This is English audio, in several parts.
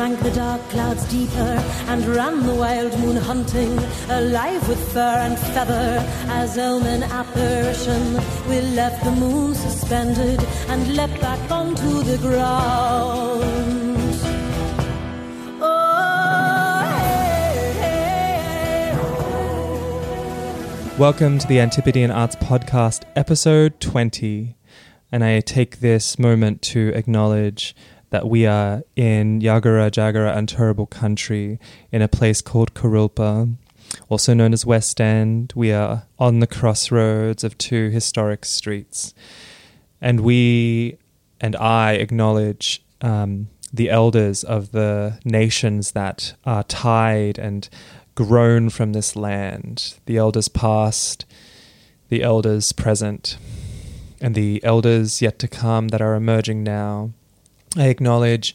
drank the dark clouds deeper and ran the wild moon hunting, alive with fur and feather. As omen apparition, we left the moon suspended and leapt back onto the ground. Welcome to the Antipodean Arts Podcast, episode 20. And I take this moment to acknowledge that we are in Yagara, Jagara, and Turrbal country in a place called Kurilpa, also known as West End. We are on the crossroads of two historic streets. And we and I acknowledge um, the elders of the nations that are tied and grown from this land, the elders past, the elders present, and the elders yet to come that are emerging now. I acknowledge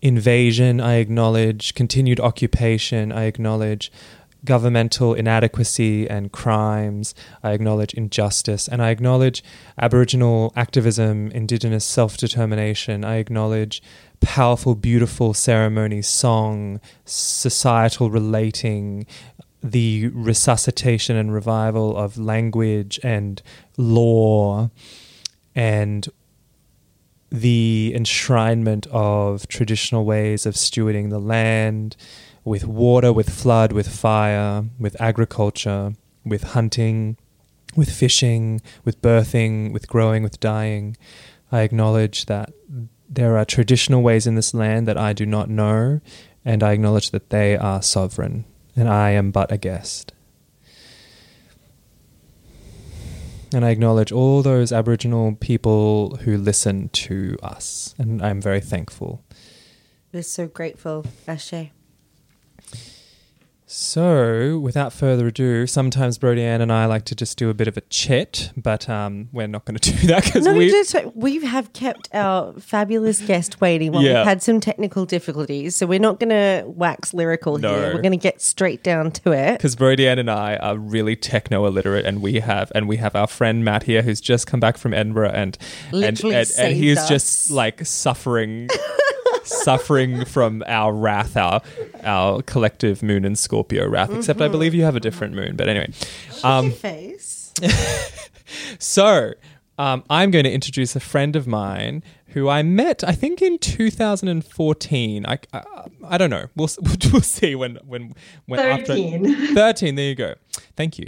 invasion, I acknowledge continued occupation, I acknowledge governmental inadequacy and crimes, I acknowledge injustice, and I acknowledge Aboriginal activism, Indigenous self determination, I acknowledge powerful, beautiful ceremony, song, societal relating, the resuscitation and revival of language and law and the enshrinement of traditional ways of stewarding the land with water, with flood, with fire, with agriculture, with hunting, with fishing, with birthing, with growing, with dying. I acknowledge that there are traditional ways in this land that I do not know, and I acknowledge that they are sovereign, and I am but a guest. And I acknowledge all those Aboriginal people who listen to us, and I'm very thankful. We're so grateful, Ashe. So, without further ado, sometimes Brody Ann and I like to just do a bit of a chat, but um, we're not going to do that because No, we. just we have kept our fabulous guest waiting while Yeah. we've had some technical difficulties. So we're not going to wax lyrical No. here. We're going to get straight down to it. because Brody Ann and I are really techno illiterate, and we have and we have our friend Matt here who's just come back from Edinburgh, and and Literally and, and he is just like suffering, suffering from our wrath, our our collective Moon and Scorpio wrath. Except Mm-hmm. I believe you have a different moon, but anyway. Um, Face. So, um, I'm going to introduce a friend of mine who I met, I think, in 2014. I, I, I don't know. We'll, we'll see when when when 13. after 13. There you go. Thank you.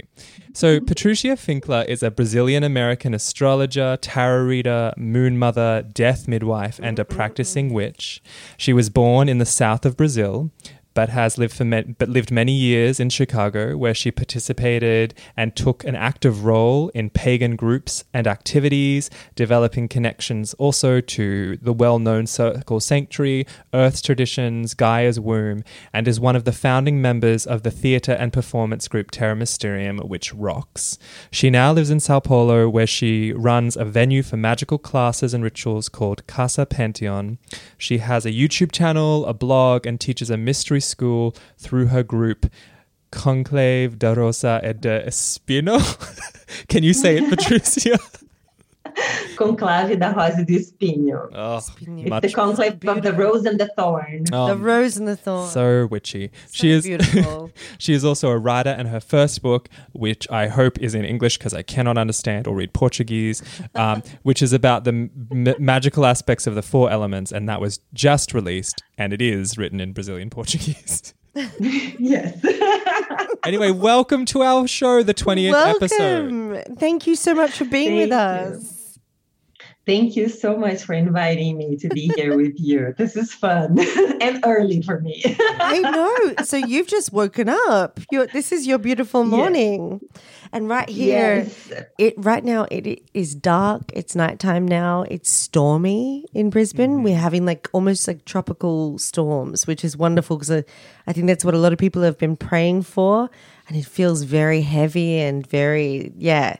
So, mm-hmm. Patricia Finkler is a Brazilian American astrologer, tarot reader, moon mother, death midwife, and a mm-hmm. practicing witch. She was born in the south of Brazil but has lived for ma- but lived many years in Chicago, where she participated and took an active role in pagan groups and activities, developing connections also to the well-known Circle Sanctuary, Earth's Traditions, Gaia's Womb, and is one of the founding members of the theatre and performance group Terra Mysterium, which rocks. She now lives in Sao Paulo, where she runs a venue for magical classes and rituals called Casa Pantheon. She has a YouTube channel, a blog, and teaches a mystery school through her group Conclave da Rosa e de Espino. Can you say it, Patricia? Conclave da Rosa e do Espinho. Oh, It's much- the conclave of the rose and the thorn. the um, rose and the thorn. so witchy. she is beautiful. she is also a writer, and her first book, which I hope is in English because I cannot understand or read Portuguese, um, which is about the m- magical aspects of the four elements, and that was just released, and it is written in Brazilian Portuguese. yes. anyway, welcome to our show, the twentieth episode. Thank you so much for being with us. you. Thank you so much for inviting me to be here with you. This is fun and early for me. I know. So you've just woken up. you this is your beautiful Yes. morning. And right here, Yes. it right now it i- is dark. It's nighttime now. It's stormy in Brisbane. Mm-hmm. We're having like almost like tropical storms, which is wonderful because I, uh, I think that's what a lot of people have been praying for, and it feels very heavy and very yeah.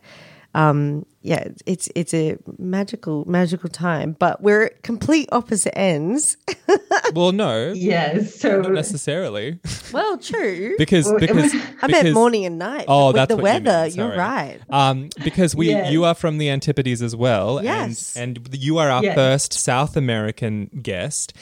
Um, yeah, it's it's a magical magical time, but we're at complete opposite ends. Well, no, Yes. So not necessarily, well, true. because Well, because I meant morning and night. Oh, with that's the what you weather. You're right. Um, because we Yes. you are from the Antipodes as well, Yes. and and you are our Yes. first South American guest,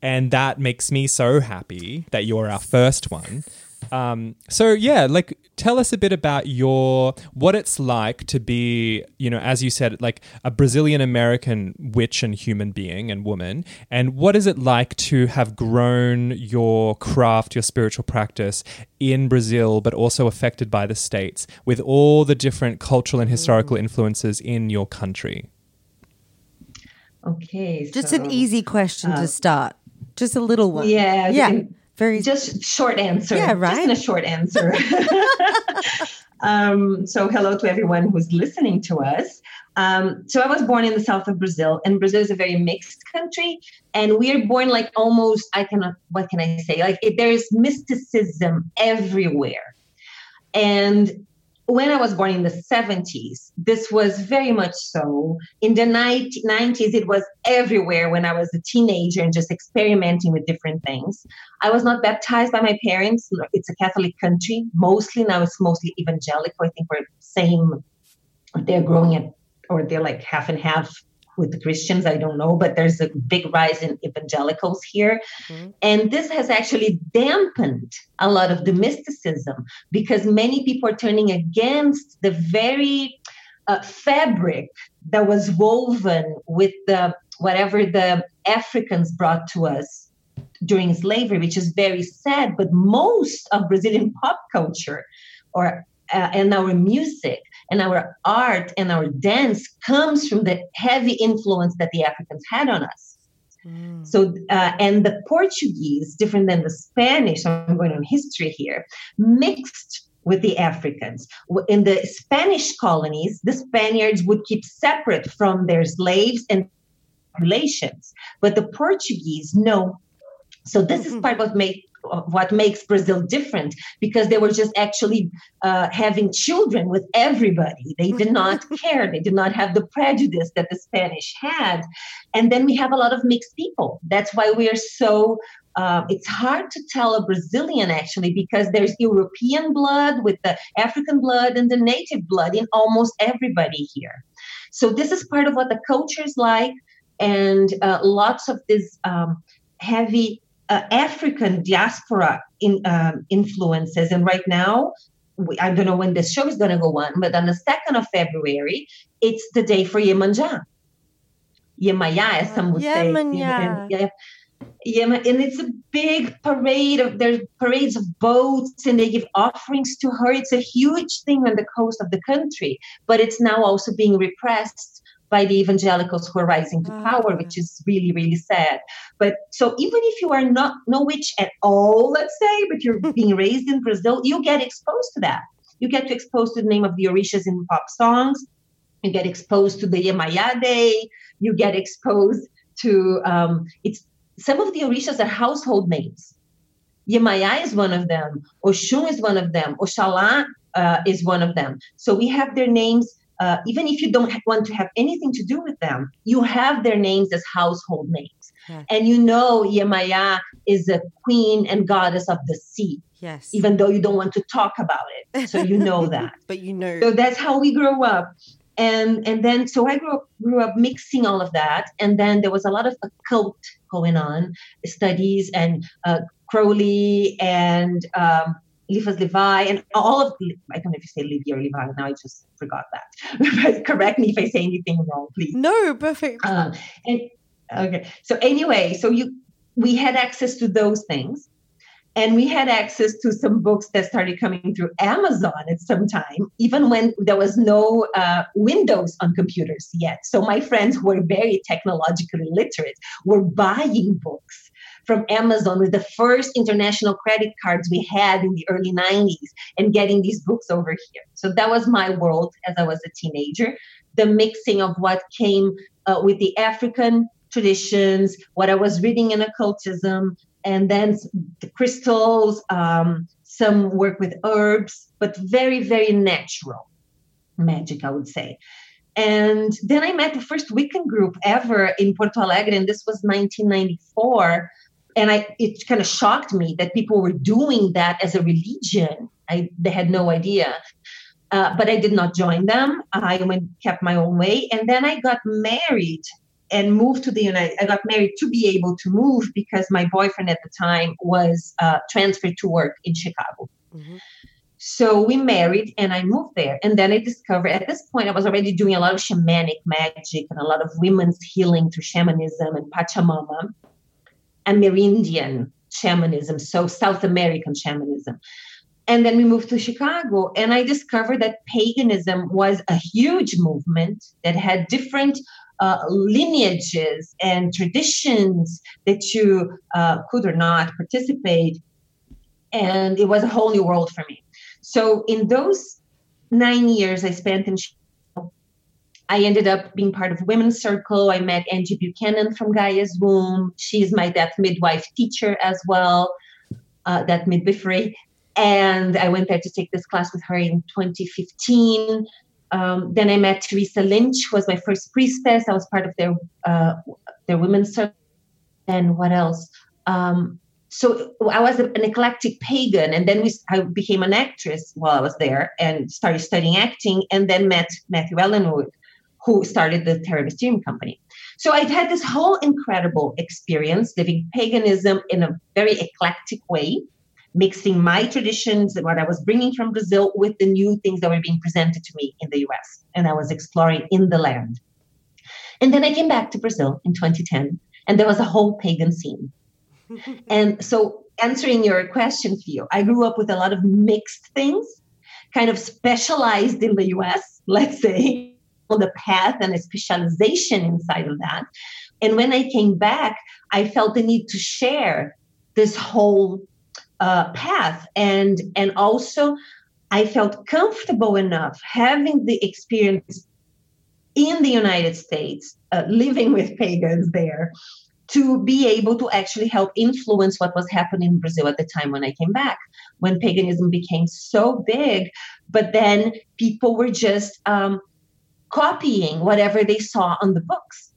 and that makes me so happy that you're our first one. Um, so yeah, like tell us a bit about your what it's like to be, you know, as you said, like a Brazilian American witch and human being and woman, and what is it like to have grown your craft, your spiritual practice in Brazil, but also affected by the states with all the different cultural and historical Mm. influences in your country. Okay. Just so, an easy question uh, to start. Just a little one. Yeah. Yeah. Very Just short answer. Yeah, Just right? in a short answer. um, so hello to everyone who's listening to us. Um, so I was born in the south of Brazil, and Brazil is a very mixed country. And we are born like almost, I cannot, what can I say? Like it, there is mysticism everywhere. And when I was born in the 70s, this was very much so. In the 90s, it was everywhere when I was a teenager and just experimenting with different things. I was not baptized by my parents. It's a Catholic country, mostly. Now it's mostly evangelical. I think we're same, they're growing at, or they're like half and half with the Christians. I don't know, but there's a big rise in evangelicals here. Mhm. And this has actually dampened a lot of the mysticism because many people are turning against the very uh, fabric that was woven with the whatever the Africans brought to us during slavery, which is very sad. But most of Brazilian pop culture, or uh, and our music and our art and our dance comes from the heavy influence that the Africans had on us. Mm. So, uh, and the Portuguese, different than the Spanish, I'm going on history here, mixed with the Africans. In the Spanish colonies, the Spaniards would keep separate from their slaves and populations, but the Portuguese, no. So this is part of what make of what makes Brazil different because they were just actually uh, having children with everybody. They did not care. They did not have the prejudice that the Spanish had. And then we have a lot of mixed people. That's why we are so. Uh, it's hard to tell a Brazilian actually because there's European blood with the African blood and the native blood in almost everybody here. So this is part of what the culture is like, and uh, lots of this um, heavy uh, African diaspora in, um, influences. And right now, we, I don't know when this show is going to go on, but on the 2nd of February, it's the day for Iemanjá. Yemaya, as some would Yemanja. say. Yeah, and it's a big parade of there's parades of boats and they give offerings to her. It's a huge thing on the coast of the country, but it's now also being repressed by the evangelicals who are rising to power, Ah. which is really, really sad. But so even if you are not no witch at all, let's say, but you're being raised in Brazil, you get exposed to that. You get to expose to the name of the Orishas in pop songs. You get exposed to the Yemaya Day. You get exposed to um, it's some of the Orishas are household names. Yemaya is one of them. Oshun is one of them. Oshala uh, is one of them. So we have their names. Uh, even if you don't want to have anything to do with them, you have their names as household names. Yeah. And you know Yemaya is a queen and goddess of the sea, Yes. even though you don't want to talk about it. So you know that. but you know. So that's how we grew up. And and then so I grew up grew up mixing all of that. And then there was a lot of occult going on, studies and uh, Crowley and um, Eliphas Levi and all of I don't know if you say Levi or Levi now. I just forgot that. but correct me if I say anything wrong, please. no, perfect. Um, and okay, so anyway, so you we had access to those things, and we had access to some books that started coming through Amazon at some time, even when there was no uh, Windows on computers yet. So my friends who were very technologically literate were buying books from Amazon with the first international credit cards we had in the early 90s and getting these books over here. So that was my world as I was a teenager. The mixing of what came uh, with the African traditions, what I was reading in occultism, and then the crystals, um, some work with herbs, but very, very natural magic, I would say. And then I met the first Wiccan group ever in Porto Alegre, and this was 1994. And I, it kind of shocked me that people were doing that as a religion. I, they had no idea. Uh, but I did not join them. I went, kept my own way. And then I got married and moved to the United. I got married to be able to move because my boyfriend at the time was uh, transferred to work in Chicago. Mm-hmm. So we married and I moved there. And then I discovered at this point, I was already doing a lot of shamanic magic and a lot of women's healing through shamanism and Pachamama Amerindian shamanism, so South American shamanism. And then we moved to Chicago, and I discovered that paganism was a huge movement that had different uh, lineages and traditions that you uh, could or not participate. And it was a whole new world for me. So, in those nine years I spent in I ended up being part of Women's Circle. I met Angie Buchanan from Gaia's Womb. She's my death midwife teacher as well, uh, that midwifery. And I went there to take this class with her in 2015. Um, then I met Teresa Lynch, who was my first priestess. I was part of their uh, their women's circle. And what else? Um, so I was an eclectic pagan, and then we, I became an actress while I was there and started studying acting, and then met Matthew Ellenwood, who started the Terra Mysterium Company. So I've had this whole incredible experience living paganism in a very eclectic way mixing my traditions and what I was bringing from Brazil with the new things that were being presented to me in the US. And I was exploring in the land. And then I came back to Brazil in 2010, and there was a whole pagan scene. and so, answering your question, Fio, I grew up with a lot of mixed things, kind of specialized in the US, let's say, the path and a specialization inside of that. And when I came back, I felt the need to share this whole uh, path and and also i felt comfortable enough having the experience in the united states uh, living with pagans there to be able to actually help influence what was happening in brazil at the time when i came back when paganism became so big but then people were just um, copying whatever they saw on the books.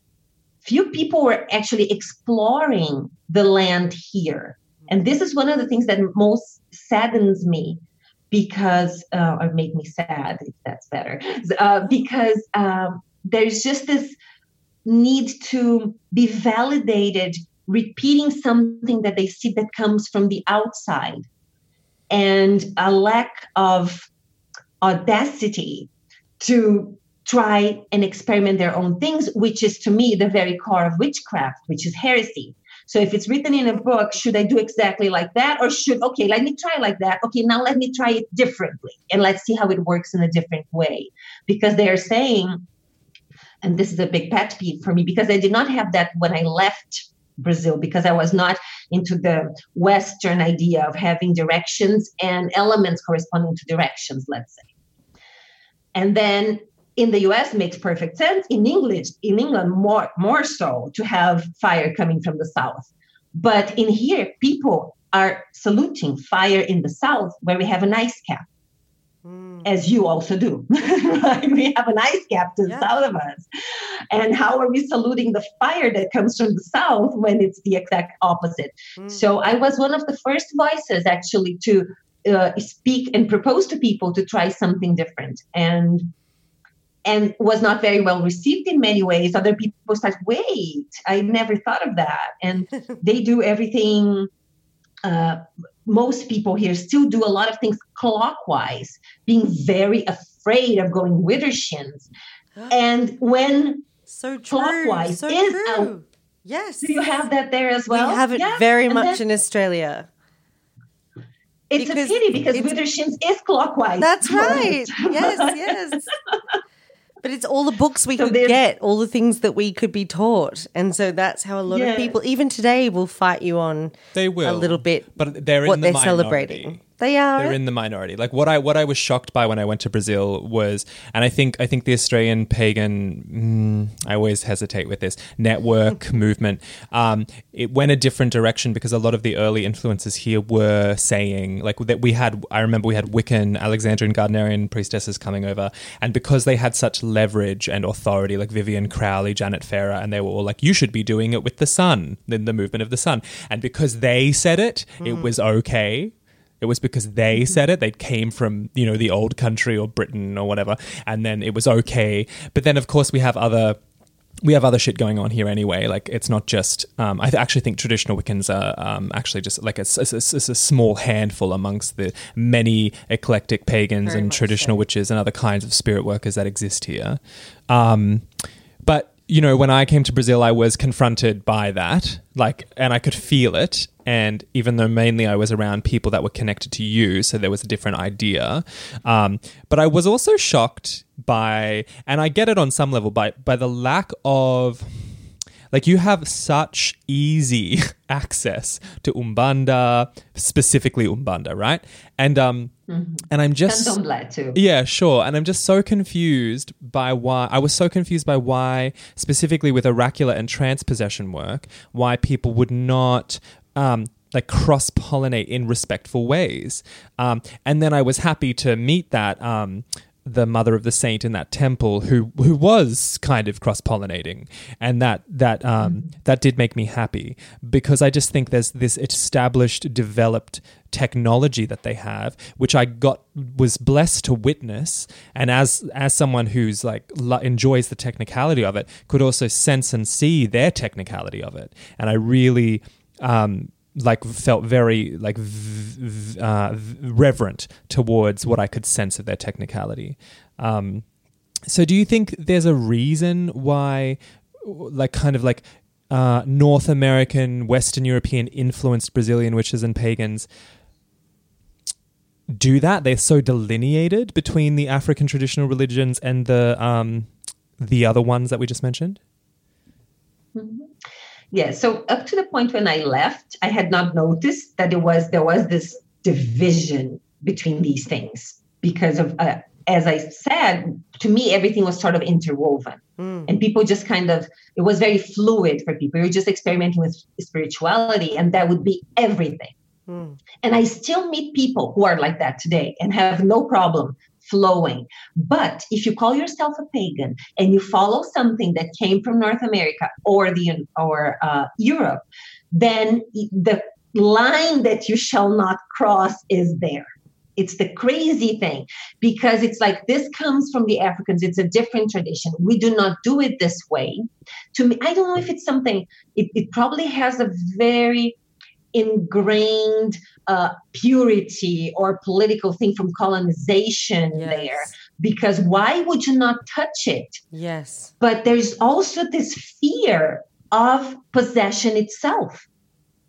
Few people were actually exploring the land here. And this is one of the things that most saddens me because, uh, or make me sad, if that's better, uh, because um, there's just this need to be validated, repeating something that they see that comes from the outside, and a lack of audacity to try and experiment their own things, which is to me the very core of witchcraft, which is heresy. So if it's written in a book, should I do exactly like that? Or should, okay, let me try like that. Okay, now let me try it differently and let's see how it works in a different way. Because they are saying, and this is a big pet peeve for me, because I did not have that when I left Brazil, because I was not into the Western idea of having directions and elements corresponding to directions, let's say. And then in the US makes perfect sense. In English, in England, more more so to have fire coming from the south. But in here, people are saluting fire in the south where we have an ice cap. Mm. As you also do. we have an ice cap to the south of us. And how are we saluting the fire that comes from the south when it's the exact opposite? Mm. So I was one of the first voices actually to uh, speak and propose to people to try something different. And and was not very well received in many ways. Other people start, wait, I never thought of that. And they do everything. Uh, most people here still do a lot of things clockwise, being very afraid of going widdershins. And when so true, clockwise so is true. Out, yes, do you have that there as well? We have it yeah. very and much in Australia. It's because a pity because widdershins is clockwise. That's right. yes, yes. But it's all the books we so could get, all the things that we could be taught. And so that's how a lot yeah. of people, even today, will fight you on they will, a little bit but they're what the they're minority. celebrating. They are. They're in the minority. Like what I what I was shocked by when I went to Brazil was, and I think I think the Australian pagan. Mm, I always hesitate with this network movement. Um, it went a different direction because a lot of the early influences here were saying like that we had. I remember we had Wiccan, Alexandrian Gardnerian priestesses coming over, and because they had such leverage and authority, like Vivian Crowley, Janet Farrar, and they were all like, "You should be doing it with the sun," then the movement of the sun, and because they said it, mm. it was okay it was because they mm-hmm. said it. They came from, you know, the old country or Britain or whatever. And then it was okay. But then, of course, we have other we have other shit going on here anyway. Like it's not just. Um, I th- actually think traditional Wiccans are um, actually just like it's, a, a, a, small handful amongst the many eclectic pagans Very and traditional so. witches and other kinds of spirit workers that exist here. Um, you know, when I came to Brazil, I was confronted by that, like, and I could feel it. And even though mainly I was around people that were connected to you, so there was a different idea. Um, but I was also shocked by, and I get it on some level, by by the lack of like you have such easy access to Umbanda, specifically Umbanda, right? And um mm-hmm. and I'm just Candomblé too. Yeah, sure. And I'm just so confused by why I was so confused by why specifically with oracular and trance possession work, why people would not um like cross pollinate in respectful ways. Um, and then I was happy to meet that um, the mother of the saint in that temple who who was kind of cross pollinating and that that um mm-hmm. that did make me happy because I just think there's this established developed technology that they have which I got was blessed to witness. And as as someone who's like lo- enjoys the technicality of it could also sense and see their technicality of it. And I really um like felt very like v- v- uh, reverent towards what I could sense of their technicality. Um, so, do you think there's a reason why, like, kind of like uh, North American, Western European influenced Brazilian witches and pagans do that? They're so delineated between the African traditional religions and the um, the other ones that we just mentioned. Mm-hmm. Yeah. So up to the point when I left, I had not noticed that there was there was this division between these things because of uh, as I said, to me everything was sort of interwoven, mm. and people just kind of it was very fluid for people. You're just experimenting with spirituality, and that would be everything. Mm. And I still meet people who are like that today and have no problem flowing. But if you call yourself a pagan and you follow something that came from North America or the or uh, Europe, then the line that you shall not cross is there. It's the crazy thing because it's like this comes from the Africans. It's a different tradition. We do not do it this way. To me, I don't know if it's something, it, it probably has a very ingrained uh, purity or political thing from colonization yes. there. Because why would you not touch it? Yes. But there's also this fear of possession itself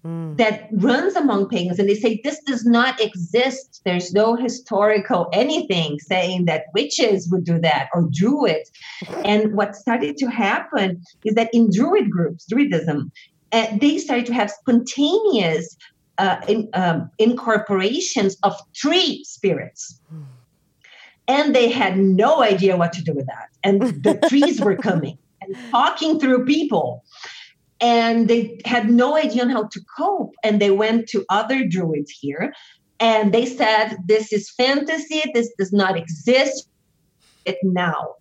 mm. that runs among pagans and they say this does not exist. There's no historical anything saying that witches would do that or druids. And what started to happen is that in druid groups druidism uh, they started to have spontaneous uh, in, um, incorporations of tree spirits. And they had no idea what to do with that. And the trees were coming and talking through people. And they had no idea on how to cope. And they went to other druids here and they said, This is fantasy. This does not exist it now.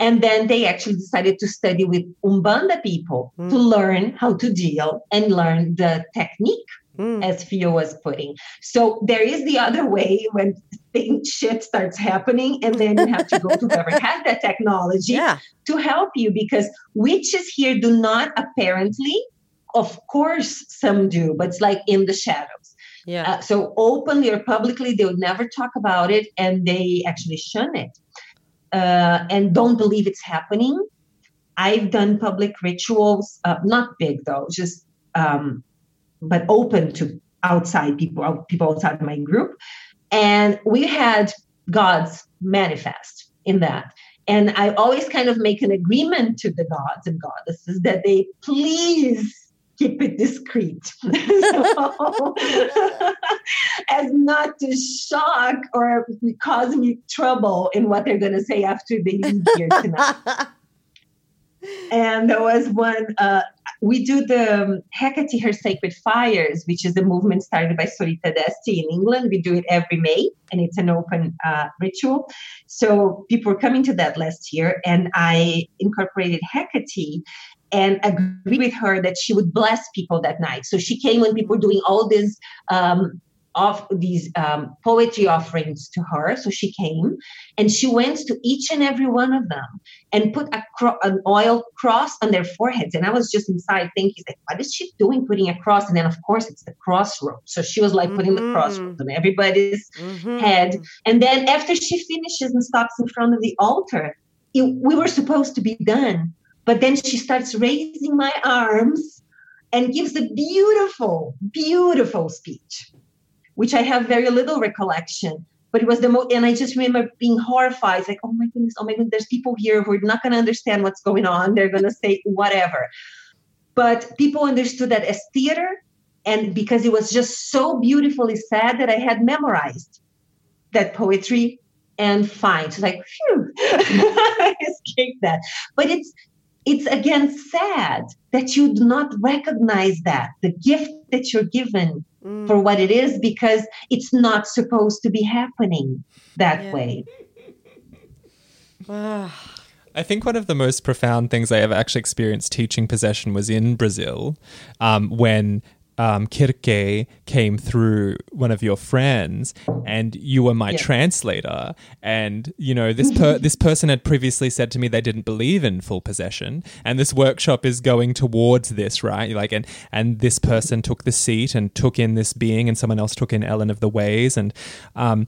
And then they actually decided to study with Umbanda people mm. to learn how to deal and learn the technique. Mm. As Fio was putting. So there is the other way when things shit starts happening, and then you have to go to whoever has that technology yeah. to help you because witches here do not apparently, of course, some do, but it's like in the shadows. Yeah. Uh, so openly or publicly, they would never talk about it, and they actually shun it uh, and don't believe it's happening. I've done public rituals, uh, not big though, just um, but open to outside people, people outside my group, and we had gods manifest in that. And I always kind of make an agreement to the gods and goddesses that they please keep it discreet so, as not to shock or cause me trouble in what they're going to say after they leave here tonight. and there was one uh, we do the um, Hecate Her Sacred Fires, which is a movement started by Sorita d'Este in England. We do it every May, and it's an open uh, ritual. So people were coming to that last year, and I incorporated Hecate and agreed with her that she would bless people that night. So she came when people were doing all these um, of these um, poetry offerings to her. So she came and she went to each and every one of them and put a cro- an oil cross on their foreheads. And I was just inside thinking, like, what is she doing putting a cross? And then, of course, it's the crossroads. So she was like mm-hmm. putting the mm-hmm. crossroads on everybody's mm-hmm. head. And then after she finishes and stops in front of the altar, it, we were supposed to be done. But then she starts raising my arms and gives a beautiful, beautiful speech which I have very little recollection. But it was the most, and I just remember being horrified, like, oh my goodness, oh my goodness, there's people here who are not going to understand what's going on. They're going to say whatever. But people understood that as theater, and because it was just so beautifully said that I had memorized that poetry and fine. So like, phew, I escaped that. But it's it's again sad that you do not recognize that the gift that you're given mm. for what it is because it's not supposed to be happening that yeah. way. I think one of the most profound things I ever actually experienced teaching possession was in Brazil um, when um, Kirke came through one of your friends, and you were my yeah. translator. And you know this per- this person had previously said to me they didn't believe in full possession, and this workshop is going towards this, right? Like, and and this person took the seat and took in this being, and someone else took in Ellen of the Ways, and um,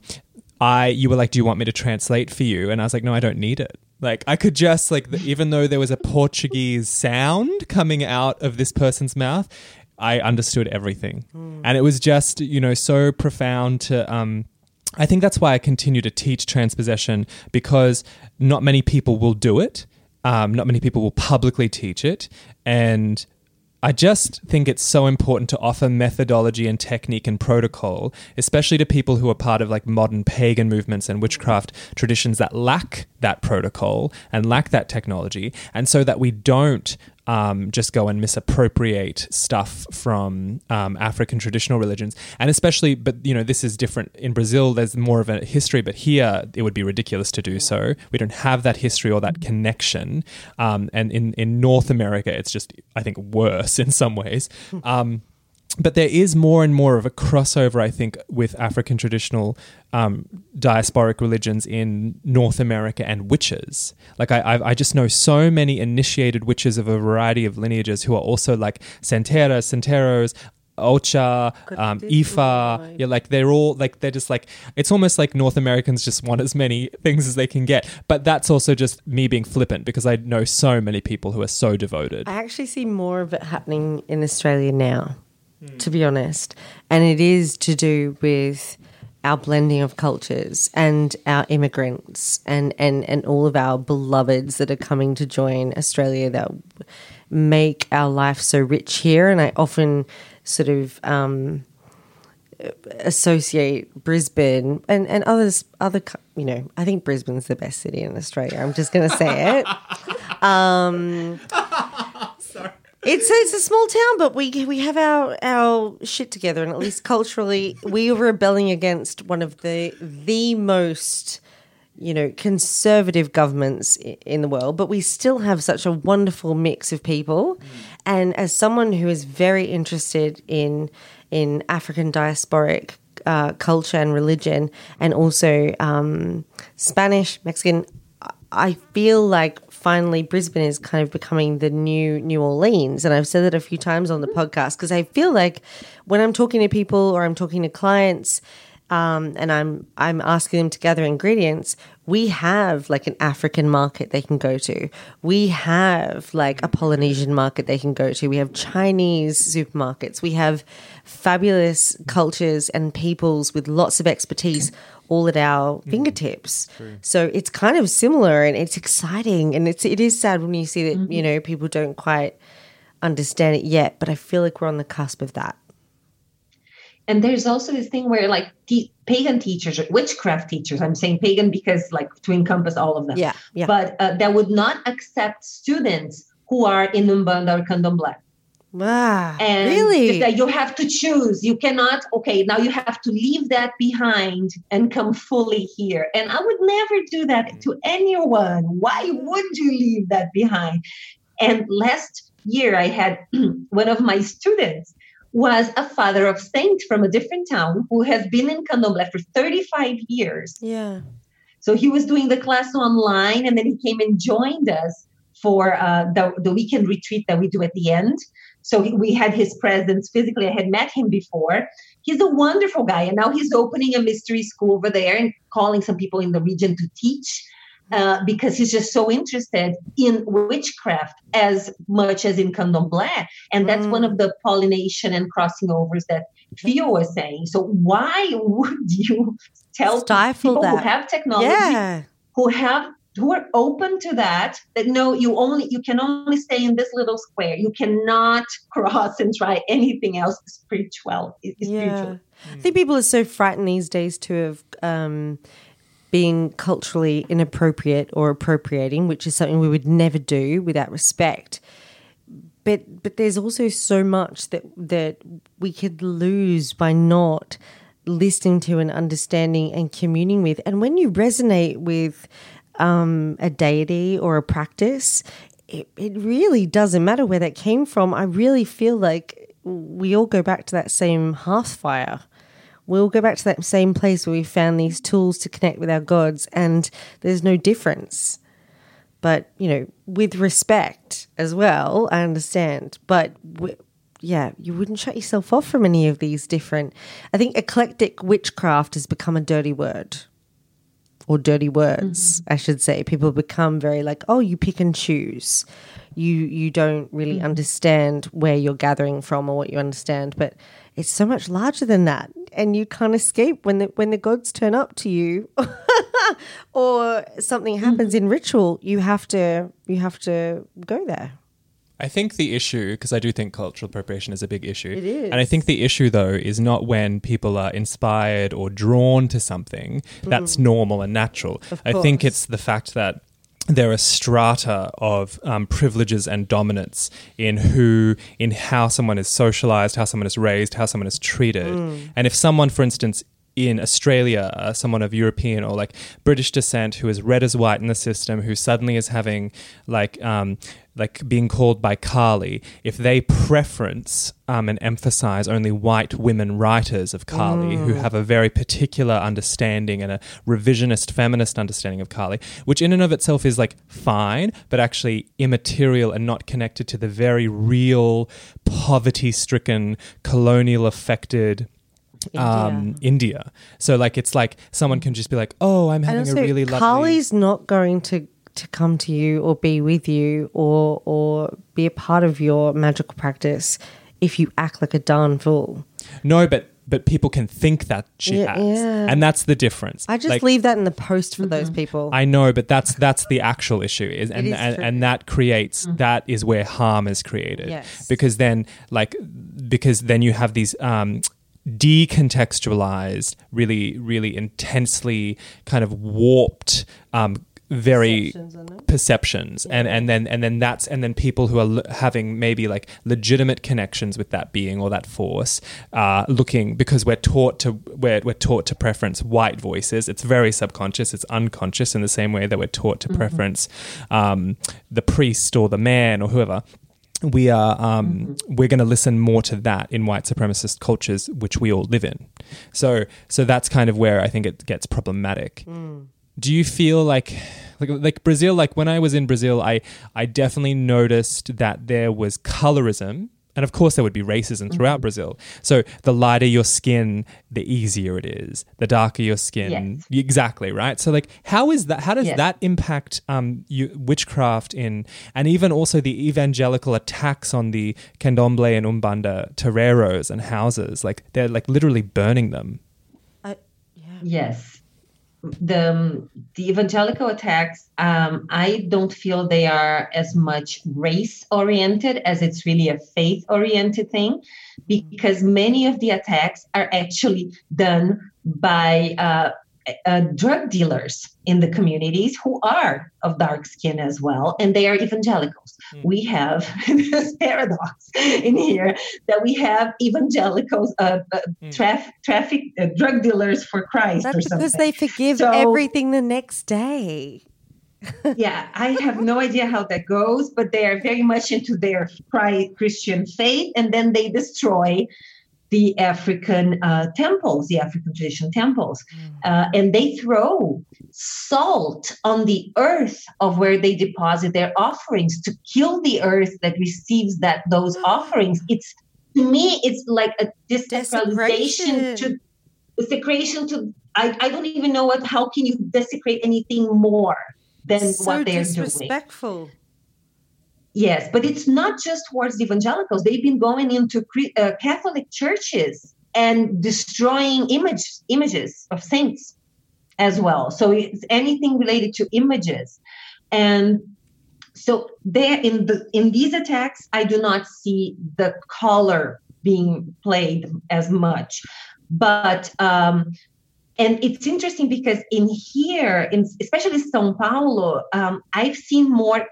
I you were like, do you want me to translate for you? And I was like, no, I don't need it. Like I could just like the, even though there was a Portuguese sound coming out of this person's mouth, I understood everything. Mm. And it was just, you know, so profound to um I think that's why I continue to teach trance possession because not many people will do it. Um, not many people will publicly teach it. And I just think it's so important to offer methodology and technique and protocol, especially to people who are part of like modern pagan movements and witchcraft traditions that lack that protocol and lack that technology. And so that we don't um, just go and misappropriate stuff from um, African traditional religions, and especially, but you know, this is different in Brazil. There's more of a history, but here it would be ridiculous to do so. We don't have that history or that connection, um, and in in North America, it's just I think worse in some ways. But there is more and more of a crossover, I think, with African traditional um, diasporic religions in North America and witches. Like I, I, I, just know so many initiated witches of a variety of lineages who are also like Santeras, Santeros, Ocha, um, Ifa. Yeah, like they're all like they're just like it's almost like North Americans just want as many things as they can get. But that's also just me being flippant because I know so many people who are so devoted. I actually see more of it happening in Australia now mm. to be honest. And it is to do with our blending of cultures and our immigrants and, and, and all of our beloveds that are coming to join Australia that make our life so rich here. And I often sort of um, associate Brisbane and, and others, other, you know, I think Brisbane's the best city in Australia. I'm just going to say it. Um. It's it's a small town, but we we have our our shit together, and at least culturally, we are rebelling against one of the the most you know conservative governments in the world, but we still have such a wonderful mix of people. Mm. And as someone who is very interested in in African diasporic uh, culture and religion, and also um, Spanish, Mexican, I feel like finally Brisbane is kind of becoming the new New Orleans. And I've said that a few times on the podcast because I feel like when I'm talking to people or I'm talking to clients, um, and I'm I'm asking them to gather ingredients, we have like an African market they can go to. We have like a Polynesian market they can go to. We have Chinese supermarkets. We have fabulous cultures and peoples with lots of expertise all at our mm, fingertips. So it's kind of similar and it's exciting and it's it is sad when you see that, mm-hmm. you know, people don't quite understand it yet, but I feel like we're on the cusp of that. And there's also this thing where like te- pagan teachers, witchcraft teachers, I'm saying pagan because like to encompass all of them. Yeah. yeah. But uh, that would not accept students who are in Umbanda or Candomblé. Ah, and really? That you have to choose. You cannot, okay, now you have to leave that behind and come fully here. And I would never do that to anyone. Why would you leave that behind? And last year, I had one of my students was a father of saint from a different town who has been in Candomblé for 35 years. Yeah. So he was doing the class online and then he came and joined us for uh, the, the weekend retreat that we do at the end. So he, we had his presence physically. I had met him before. He's a wonderful guy. And now he's opening a mystery school over there and calling some people in the region to teach. Uh, because he's just so interested in witchcraft as much as in candomblé. And that's mm. one of the pollination and crossing overs that Fio was saying. So why would you tell Stifle people that. who have technology, Yeah. who have who are open to that, that no, you only you can only stay in this little square. You cannot cross and try anything else spiritual. i- spiritual. I think people are so frightened these days too of um, being culturally inappropriate or appropriating, which is something we would never do without respect. But but there's also so much that that we could lose by not listening to and understanding and communing with. And when you resonate with um, a deity or a practice, it, it really doesn't matter where that came from. I really feel like we all go back to that same hearth fire. We'll go back to that same place where we found these tools to connect with our gods, and there's no difference. But, you know, with respect as well, I understand. But w- yeah, you wouldn't shut yourself off from any of these different. I think eclectic witchcraft has become a dirty word or dirty words, mm-hmm. I should say. People become very like, oh, you pick and choose. You you don't really mm-hmm. understand where you're gathering from or what you understand, but it's so much larger than that, and you can't escape when the when the gods turn up to you, or something happens mm-hmm. in ritual. You have to you have to go there. I think the issue, because I do think cultural appropriation is a big issue. It is. And I think the issue, though, is not when people are inspired or drawn to something. That's normal and natural. I think it's the fact that there are strata of um, privileges and dominance in who, in how someone is socialized, how someone is raised, how someone is treated. And if someone, for instance, in Australia, uh, someone of European or like British descent who is read as white in the system, who suddenly is having like um, like being called by Kali, if they preference um, and emphasize only white women writers of Kali who have a very particular understanding and a revisionist feminist understanding of Kali, which in and of itself is like fine, but actually immaterial and not connected to the very real poverty stricken, colonial affected um, India. So like it's like someone can just be like, "Oh, I'm having also, a really lovely." Kali's not going to to come to you or be with you or or be a part of your magical practice if you act like a darn fool. No, but but people can think that she Yeah, has, yeah. and that's the difference. I just Like, leave that in the post for those people. I know, but that's that's the actual issue, is and is and, and that creates that is where harm is created. Yes. Because then, like, because then you have these. Um, decontextualized really really intensely kind of warped um very perceptions and and then and then that's and then people who are l- having maybe like legitimate connections with that being or that force uh looking because we're taught to we're, we're taught to preference white voices. It's very subconscious it's unconscious in the same way that we're taught to preference um the priest or the man or whoever we are um, we're going to listen more to that in white supremacist cultures which we all live in. So so that's kind of where i think it gets problematic. Do you feel like like like Brazil like when I was in Brazil I I definitely noticed that there was colorism and of course there would be racism throughout Brazil. So the lighter your skin the easier it is. The darker your skin. Exactly right? So like how is that how does Yes. that impact um you, witchcraft in and even also the evangelical attacks on the candomblé and umbanda terreiros and houses? Like they're like literally burning them. I, yeah. Yes. The the evangelical attacks, um, I don't feel they are as much race oriented as it's really a faith oriented thing, because many of the attacks are actually done by uh, uh, drug dealers in the communities who are of dark skin as well, and they are evangelicals. We have this paradox in here that we have evangelicals, uh, uh, traf- traffic uh, drug dealers for Christ or That's something. because they forgive So- everything the next day. yeah, I have no idea how that goes, but they are very much into their Christian faith, and then they destroy the African uh, temples, the African tradition temples, mm. uh, and they throw salt on the earth of where they deposit their offerings to kill the earth that receives that those mm. offerings. It's to me, it's like a desecration to desecration to. I, I don't even know what. How can you desecrate anything more than so what they're disrespectful. doing? Yes, but it's not just towards evangelicals. They've been going into uh, Catholic churches and destroying image, images of saints as well. So it's anything related to images. And so there in the in these attacks, I do not see the color being played as much. But um, and it's interesting because in here, in especially São Paulo, um, I've seen more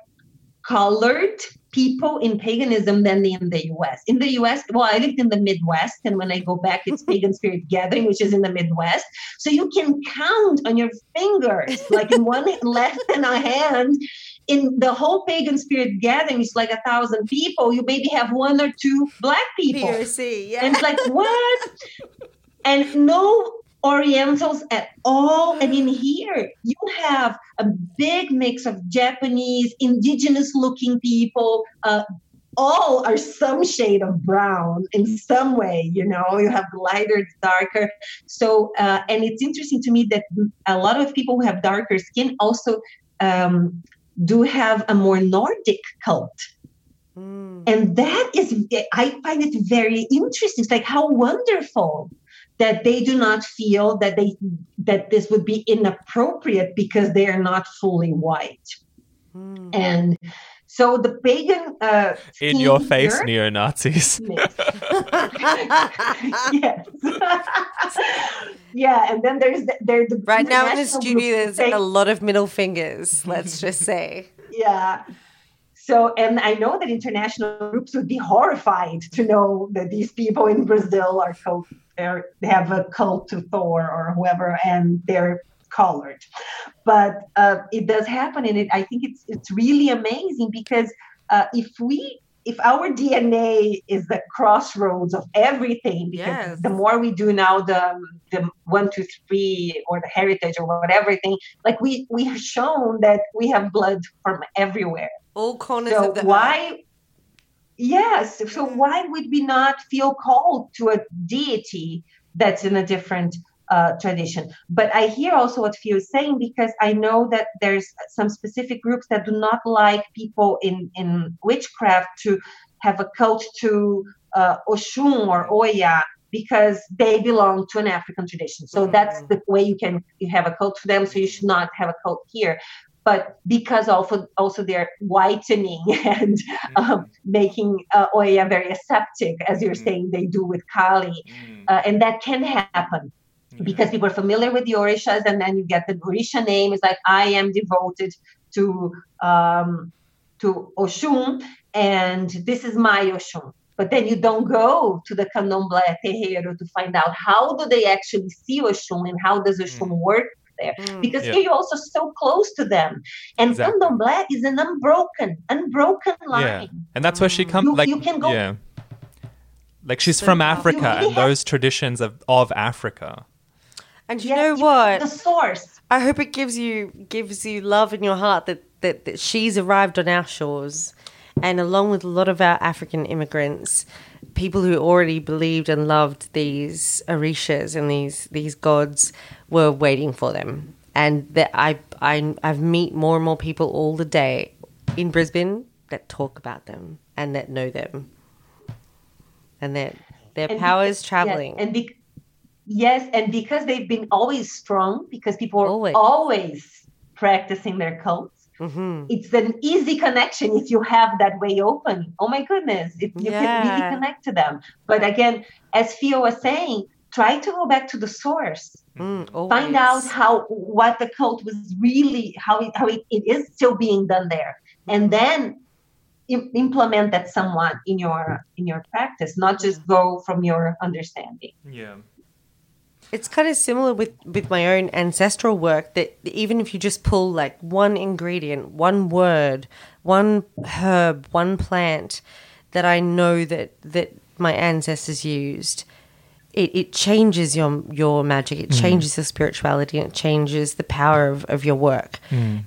colored people in paganism than in the US. In the US, well, I lived in the Midwest, and when I go back, it's Pagan Spirit Gathering, which is in the Midwest. So you can count on your fingers, like in one left and a hand. In the whole pagan spirit gathering, it's like a thousand people. You maybe have one or two black people. POC, yeah. And it's like, what? and no Orientals at all. And in here, you have a big mix of Japanese, indigenous looking people. Uh, all are some shade of brown in some way, you know, you have lighter, darker. So, uh, and it's interesting to me that a lot of people who have darker skin also um, do have a more Nordic cult. Mm. And that is, I find it very interesting. It's like how wonderful that they do not feel that they that this would be inappropriate because they are not fully white mm. and so the pagan uh, in your face neo Nazis. yes. yeah, and then there's the, there's the right now in the studio. There's a lot of middle fingers. Let's just say. Yeah. So, and I know that international groups would be horrified to know that these people in Brazil are they have a cult to Thor or whoever, and they're colored. But uh, it does happen, and it, I think it's it's really amazing because uh, if we if our DNA is the crossroads of everything, because yes. the more we do now, the the one, two, three, or the heritage or whatever thing, like we we have shown that we have blood from everywhere. All corners so of the why earth. Yes. So why would we not feel called to a deity that's in a different uh, tradition? But I hear also what Fio is saying because I know that there's some specific groups that do not like people in, in witchcraft to have a cult to uh, Oshun or Oya because they belong to an African tradition. So mm-hmm. that's the way you can you have a cult to them. So you should not have a cult here but because also also they're whitening and um, mm-hmm. making uh, Oya very aseptic, as you're mm-hmm. saying they do with Kali, mm-hmm. uh, and that can happen because people are familiar with the Orishas, and then you get the Orisha name. It's like I am devoted to um, to Oshun, and this is my Oshun. But then you don't go to the Candomblé terreiro to find out how do they actually see Oshun and how does Oshun mm. work there mm, because yeah. here you're also so close to them. And exactly. Candomblé is an unbroken, unbroken line. Yeah. And that's where she comes. Like, you can go. Yeah. Like she's so from Africa really and have... those traditions of, of Africa. And you yes, know what? The source. I hope it gives you gives you love in your heart that, that, that she's arrived on our shores and along with a lot of our African immigrants, people who already believed and loved these orishas and these these gods were waiting for them. And that I I I've meet more and more people all the day in Brisbane that talk about them and that know them, and that their and power is traveling. Yes, and be- yes, and because they've been always strong, because people are always, always practicing their cults Mm-hmm. It's an easy connection if you have that way open. Oh my goodness, if you yeah. can really connect to them. But again, as Fio was saying, try to go back to the source. Mm, Find out how what the cult was really how it, how it, it is still being done there, and then implement that somewhat in your in your practice, not just go from your understanding. Yeah. It's kind of similar with with my own ancestral work that even if you just pull like one ingredient, one word, one herb, one plant that I know that that my ancestors used, it, it changes your your magic, it changes your spirituality, and it changes the power of, of your work.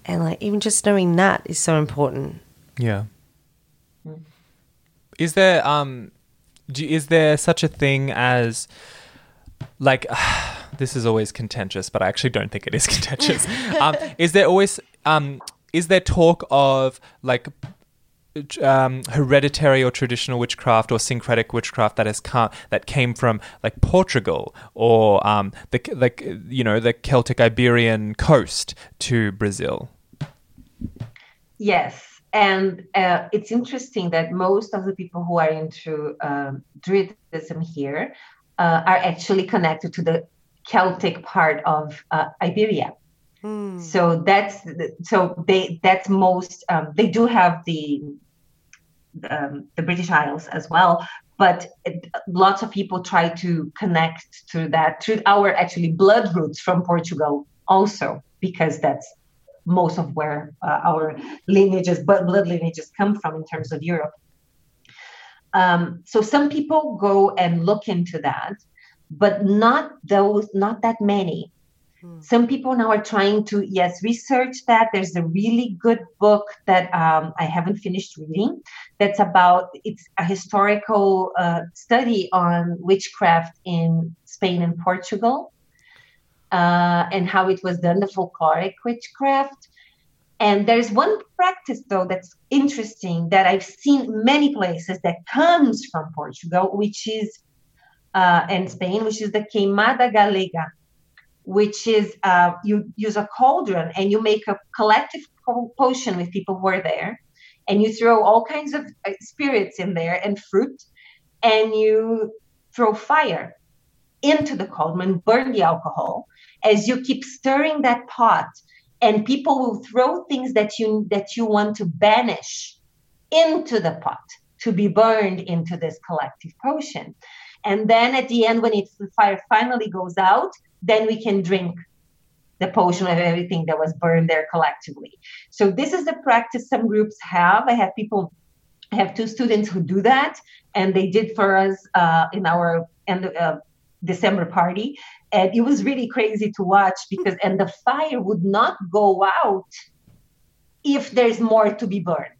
And like even just knowing that is so important. Yeah. Is there um do, is there such a thing as like this is always contentious, but I actually don't think it is contentious. um, is there always um is there talk of like um, hereditary or traditional witchcraft or syncretic witchcraft that has come that came from like Portugal or um, the like you know the Celtic Iberian coast to Brazil? Yes, and uh, it's interesting that most of the people who are into um, Druidism here uh, are actually connected to the Celtic part of uh, Iberia. So that's so they that's most um, they do have the um, the British Isles as well, but it, lots of people try to connect to that through our actually blood roots from Portugal also because that's most of where uh, our lineages, but blood lineages come from in terms of Europe. Um, so some people go and look into that, but not those, not that many. Some people now are trying to, yes, research that. There's a really good book that um, I haven't finished reading. That's about it's a historical uh, study on witchcraft in Spain and Portugal, uh, and how it was done, the folkloric witchcraft. And there's one practice though that's interesting that I've seen many places that comes from Portugal, which is uh, and Spain, which is the queimada galega, which is uh, you use a cauldron and you make a collective potion with people who are there, and you throw all kinds of uh, spirits in there and fruit, and you throw fire into the cauldron, burn the alcohol as you keep stirring that pot, and people will throw things that you that you want to banish into the pot to be burned into this collective potion. And then at the end, when it's, the fire finally goes out, then we can drink the potion of everything that was burned there collectively. So this is the practice some groups have. I have people, I have two students who do that, and they did for us uh, in our end uh, December party, and it was really crazy to watch because and the fire would not go out if there's more to be burned.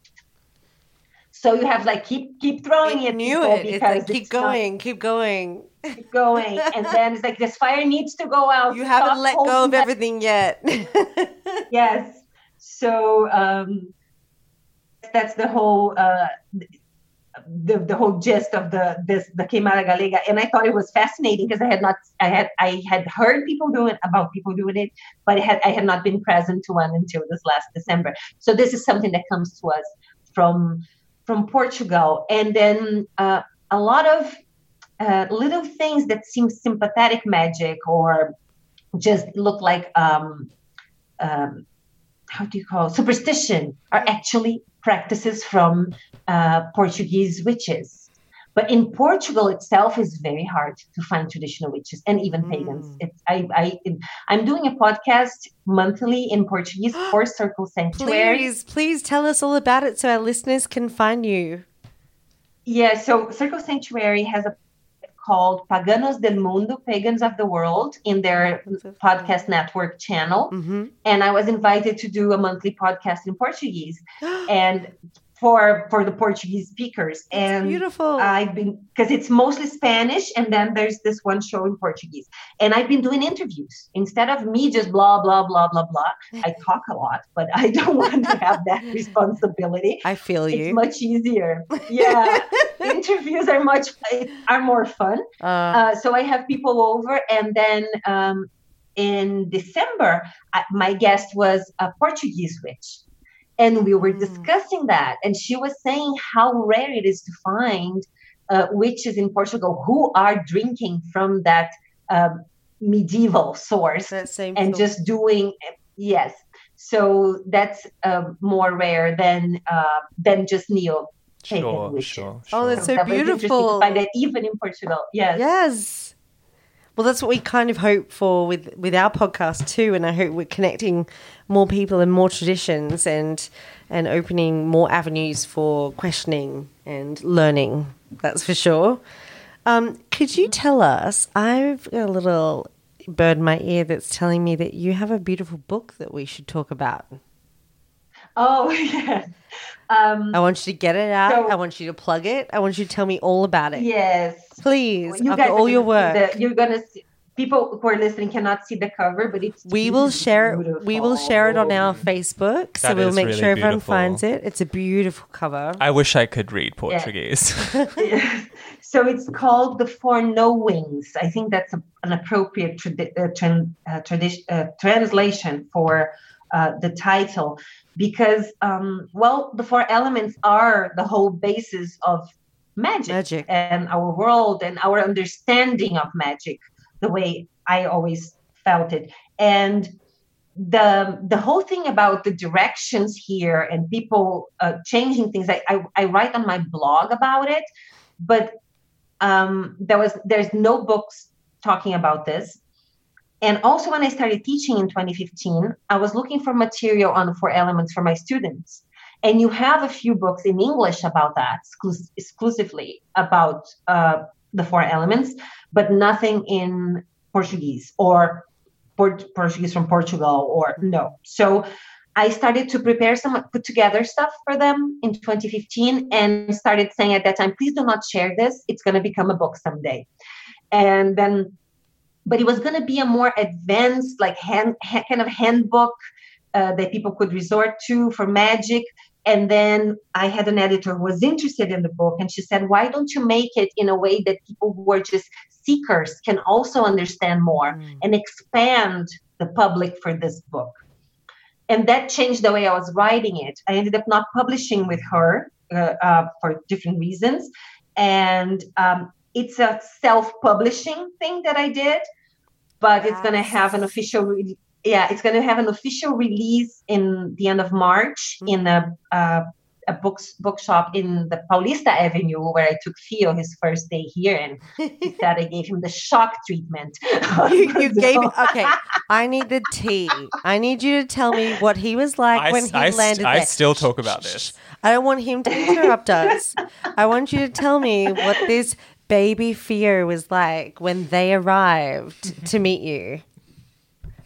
So you have like keep keep throwing I it. knew it. It's because like keep it's not- going, keep going. keep going, and then it's like this fire needs to go out. You haven't let go of that everything yet. yes so um that's the whole uh the, the whole gist of the this the queimada galega and i thought it was fascinating because i had not i had i had heard people doing about people doing it but I had i had not been present to one until this last december so this is something that comes to us from from portugal and then uh, a lot of uh, little things that seem sympathetic magic or just look like um, um, how do you call it? superstition are actually practices from uh, Portuguese witches. But in Portugal itself is very hard to find traditional witches and even pagans. It's, I, I, I'm doing a podcast monthly in Portuguese for Circle Sanctuary. please, please tell us all about it so our listeners can find you. Yeah, so Circle Sanctuary has a called Paganos del Mundo, Pagans of the World, in their podcast network channel. Mm-hmm. And I was invited to do a monthly podcast in Portuguese and for for the Portuguese speakers. And beautiful. I've been because it's mostly Spanish, and then there's this one show in Portuguese. And I've been doing interviews instead of me just blah blah blah blah blah. I talk a lot, but I don't want to have that responsibility I feel it's you. much easier. Yeah, interviews are much are more fun. Uh, Uh, so I have people over, and then um, in December, I, my guest was a Portuguese witch, and we were Mm. discussing that, and she was saying how rare it is to find uh, witches in Portugal who are drinking from that um, medieval source that same and thought. just doing yes so that's um, more rare than uh, than just neo pagan Sure, sure, Oh, sure. that's so that was interesting beautiful. to find that even in portugal yes Yes. Well, that's what we kind of hope for with with our podcast too, and I hope we're connecting more people and more traditions and and opening more avenues for questioning and learning. That's for sure. Um, could you tell us? I've got a little bird in my ear that's telling me that you have a beautiful book that we should talk about. Oh yes. Um, I want you to get it out. so- I want you to plug it. I want you to tell me all about it. yes. Please, You after all your gonna see work. the- you're gonna see people who are listening cannot see the cover, but it's we will share it. We will share it on our Facebook, so we'll make really sure everyone finds it. It's a beautiful cover. I wish I could read Portuguese. Yes. so it's called the Four Knowings. I think that's a, an appropriate tradi- uh, tran- uh, tradi- uh, translation for uh, the title because, um, well, the four elements are the whole basis of magic, Magic. and our world and our understanding of magic, the way I always felt it. And the the whole thing about the directions here and people uh, changing things I, I i write on my blog about it but um there was there's no books talking about this and also when i started teaching in 2015 i was looking for material on the four elements for my students and you have a few books in english about that exclus- exclusively about uh, the four elements but nothing in portuguese or Port- Portuguese from Portugal or no. So I started to prepare some, put together stuff for them in 2015 and started saying at that time, please do not share this. It's going to become a book someday. And then, but it was going to be a more advanced, like hand, ha- kind of handbook uh, that people could resort to for magic. And then I had an editor who was interested in the book, and she said, Why don't you make it in a way that people who are just seekers can also understand more and expand the public for this book? And that changed the way I was writing it. I ended up not publishing with her uh, uh, for different reasons. And um, it's a self publishing thing that I did, but it's going to have an official re- yeah, it's going to have an official release in the end of March in a uh, a books bookshop in the Paulista Avenue where I took Fio his first day here, and he said I gave him the shock treatment. you, you gave it. Okay, I need the tea. I need you to tell me what he was like I, when he I landed I there. still talk about Shh, shh, this. I don't want him to interrupt us. I want you to tell me what this baby Fio was like when they arrived to meet you.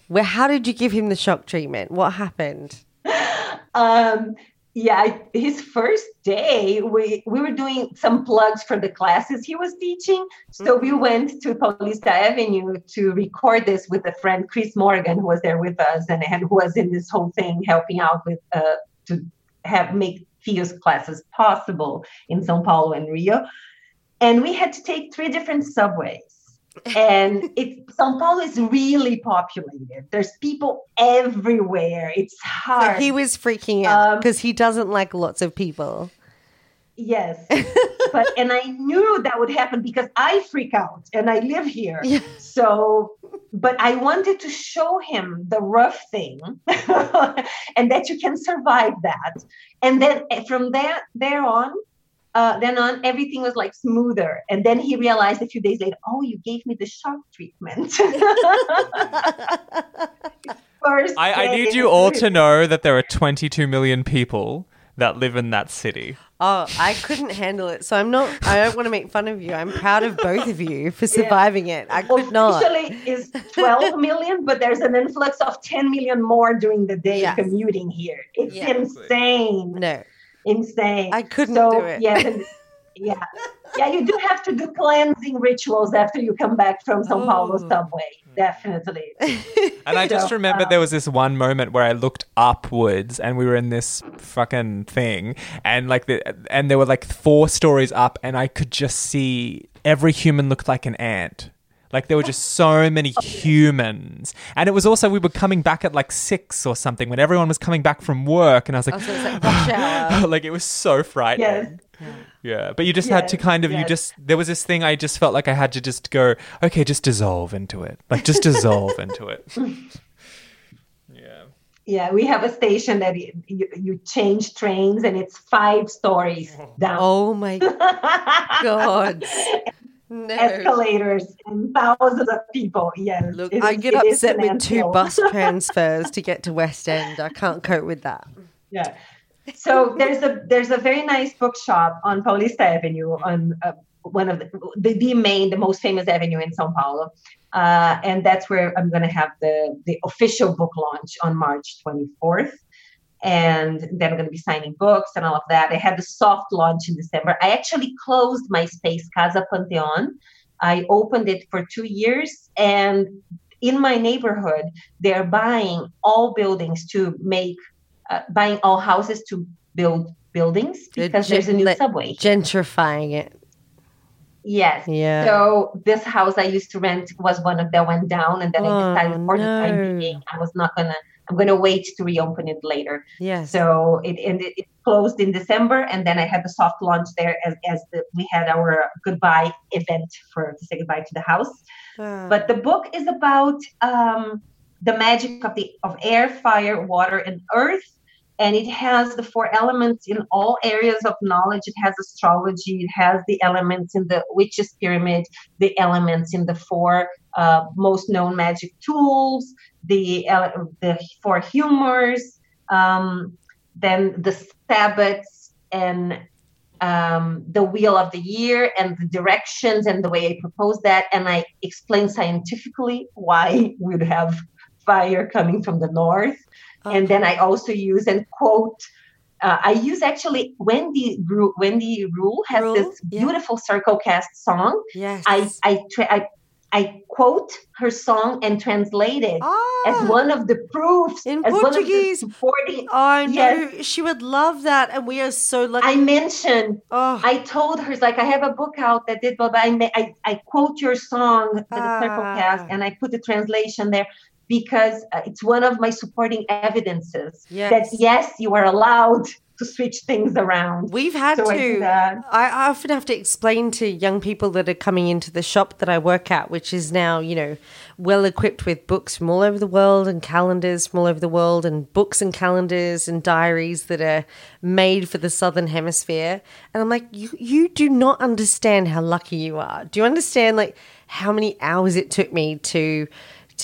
Where? How did you give him the shock treatment? What happened? um yeah his first day we we were doing some plugs for the classes he was teaching so we went to paulista avenue to record this with a friend chris morgan who was there with us and, and who was in this whole thing helping out with uh to have make fio's classes possible in sao paulo and rio and we had to take three different subways and it São Paulo is really populated. There's people everywhere. It's So hard. he was freaking out Um, because he doesn't like lots of people. yes, but and I knew that would happen because I freak out and I live here. Yeah. So, but I wanted to show him the rough thing, and that you can survive that. And then eh, from there there on. Uh, then on, everything was like smoother. And then he realized a few days later, oh, you gave me the shock treatment. First I, I need you all to know that there are 22 million people that live in that city. Oh, I couldn't handle it. So I'm not. I don't want to make fun of you. I'm proud of both of you for surviving it. I could not. Officially is 12 million, but there's an influx of 10 million more during the day Yes. commuting here. It's Yeah. insane. No, Insane. I couldn't so, do it. Yeah, yeah. Yeah, you do have to do cleansing rituals after you come back from Sao Paulo subway. Definitely. And I just So, remember um, there was this one moment where I looked upwards and we were in this fucking thing and like the and there were like four stories up and I could just see every human looked like an ant. Like there were just so many humans. And it was also we were coming back at like 6 or something when everyone was coming back from work and I was like Oh, so like rush like it was so frightening. Yeah, but you just had to kind of you just there was this thing I just felt like I had to just go okay, just dissolve into it. Like just dissolve into it. Yeah. Yeah, we have a station that you, you, you change trains and it's five stories oh. down. Oh my god! No. escalators and thousands of people. Yes. Look, I get upset with two bus transfers to get to West End. I can't cope with that. yeah. So there's a there's a very nice bookshop on Paulista Avenue on uh, one of the, the the main the most famous avenue in São Paulo, uh, and that's where I'm going to have the the official book launch on March 24th. And then I'm going to be signing books and all of that. I had the soft launch in December. I actually closed my space Casa Panteon. I opened it for two years, and in my neighborhood, they're buying all buildings to make uh, buying all houses to build buildings because there's a new gen- subway. Gentrifying it. Yes. Yeah. So this house I used to rent was one of that went down, and then Oh, I decided for the time being I was not gonna. I'm gonna wait to reopen it later. yes. So it ended. It closed in December, and then I had the soft launch there as as the, we had our goodbye event for to say goodbye to the house. Ah. But the book is about um, the magic of the of air, fire, water, and earth, and it has the four elements in all areas of knowledge. It has astrology. It has the elements in the witches pyramid, the elements in the four uh, most known magic tools, the the four humors, um, then the Sabbats and um, the wheel of the year and the directions and the way I propose that. And I explain scientifically why we would have fire coming from the north. And then I also use and quote. Uh, I use actually Wendy Ru- Wendy Rule has Rule, this yeah. beautiful circle cast song. yes. I I, tra- I I quote her song and translate it ah, as one of the proofs In Portuguese. one of the supporting. I know yes. she would love that, and we are so lucky. I mentioned oh, I told her, it's like, I have a book out that did, but I, I, I quote your song, the Circle Cast, Ah. and I put the translation there because uh, it's one of my supporting evidences that, yes. yes, you are allowed to switch things around. We've had So to. I, I often have to explain to young people that are coming into the shop that I work at, which is now, you know, well equipped with books from all over the world and calendars from all over the world and books and calendars and diaries that are made for the southern hemisphere. And I'm like, you you do not understand how lucky you are. Do you understand like how many hours it took me to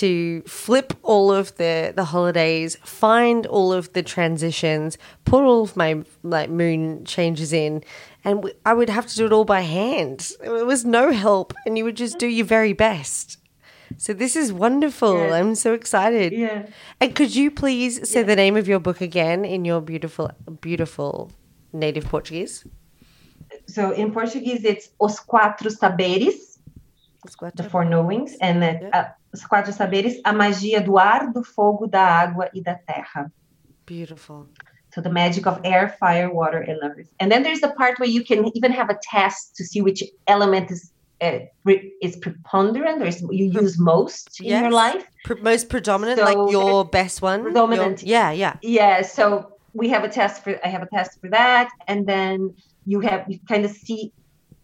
to flip all of the the holidays, find all of the transitions, put all of my like moon changes in, and w- I would have to do it all by hand. There was no help, and you would just do your very best. So this is wonderful. Yes. I'm so excited. Yeah. And could you please say the name of your book again in your beautiful, beautiful native Portuguese? So in Portuguese, it's Os Quatro Saberes, the Four Knowings, and uh, Yeah. Os Quatro Saberes, a magia do ar, do fogo, da água e da terra. Beautiful. So the magic of air, fire, water, and earth. And then there's the part where you can even have a test to see which element is uh, is preponderant or is you use most in your life. Pre- most predominant, So like your best one. Your- Predominant. yeah, yeah. Yeah. So we have a test for. I have a test for that, and then you have you kind of see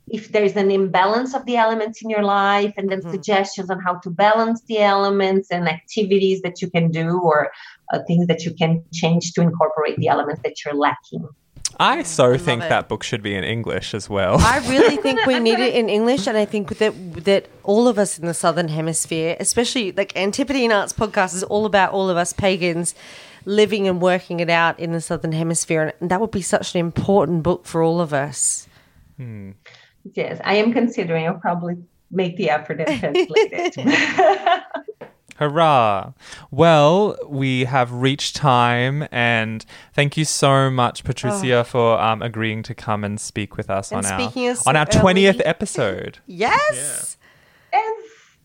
if there's an imbalance of the elements in your life, and then Mhm. suggestions on how to balance the elements and activities that you can do or uh, things that you can change to incorporate the elements that you're lacking. I so love think it. that book should be in English as well. I really think we need it in English, and I think that that all of us in the Southern Hemisphere, especially like Antipodean Arts podcast, is all about all of us pagans living and working it out in the Southern Hemisphere, and that would be such an important book for all of us. Yes, I am considering. I'll probably make the effort and translate it. Hurrah! Well, we have reached time, and thank you so much, Patricia, for um, agreeing to come and speak with us Oh. And on our speaking on our so twentieth episode. Yes, and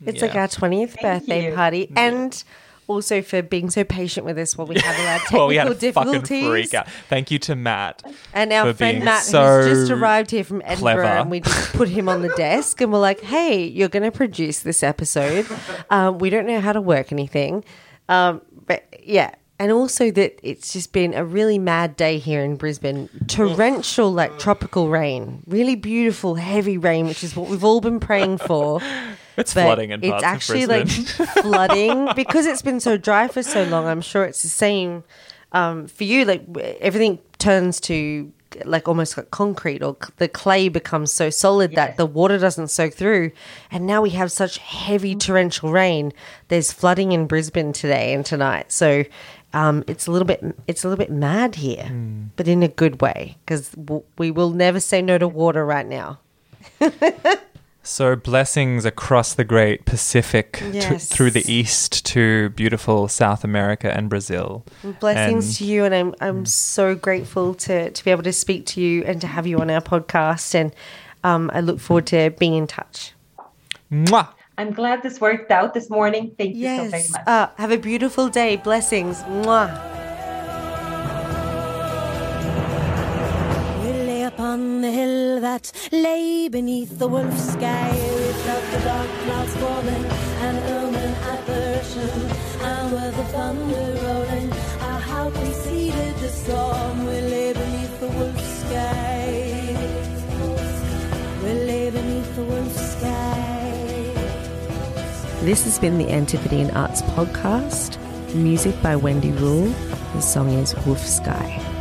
it's like our twentieth Thank birthday you. party, and also for being so patient with us while we had all our technical well, we had a fucking difficulties. freak out. Thank you to Matt. And our friend Matt, so who's just arrived here from Edinburgh, clever. and we just put him on the desk, and we're like, "Hey, you're going to produce this episode. Um, we don't know how to work anything, um, but yeah." And also that it's just been a really mad day here in Brisbane. Torrential, like tropical rain, really beautiful, heavy rain, which is what we've all been praying for. It's But flooding in it's actually of like flooding because it's been so dry for so long. I'm sure it's the same um, for you. Like everything turns to like almost like concrete or the clay becomes so solid that the water doesn't soak through. And now we have such heavy torrential rain. There's flooding in Brisbane today and tonight. So um, it's a little bit it's a little bit mad here, but in a good way because w- we will never say no to water right now. So blessings across the great Pacific to, through the east to beautiful South America and Brazil. Blessings And- to you, and I'm I'm so grateful to to be able to speak to you and to have you on our podcast, and um, I look forward to being in touch. Mwah! I'm glad this worked out this morning. Thank you so very much. Uh, have a beautiful day. Blessings. Mwah. Upon the hill that lay beneath the wolf sky. We felt the dark clouds falling, an ermine apparition, and with the thunder rolling, our house preceded the storm. We lay beneath the wolf sky. We lay beneath the wolf sky. This has been the Antipodean Arts Podcast. Music by Wendy Rule. The song is Wolf Sky.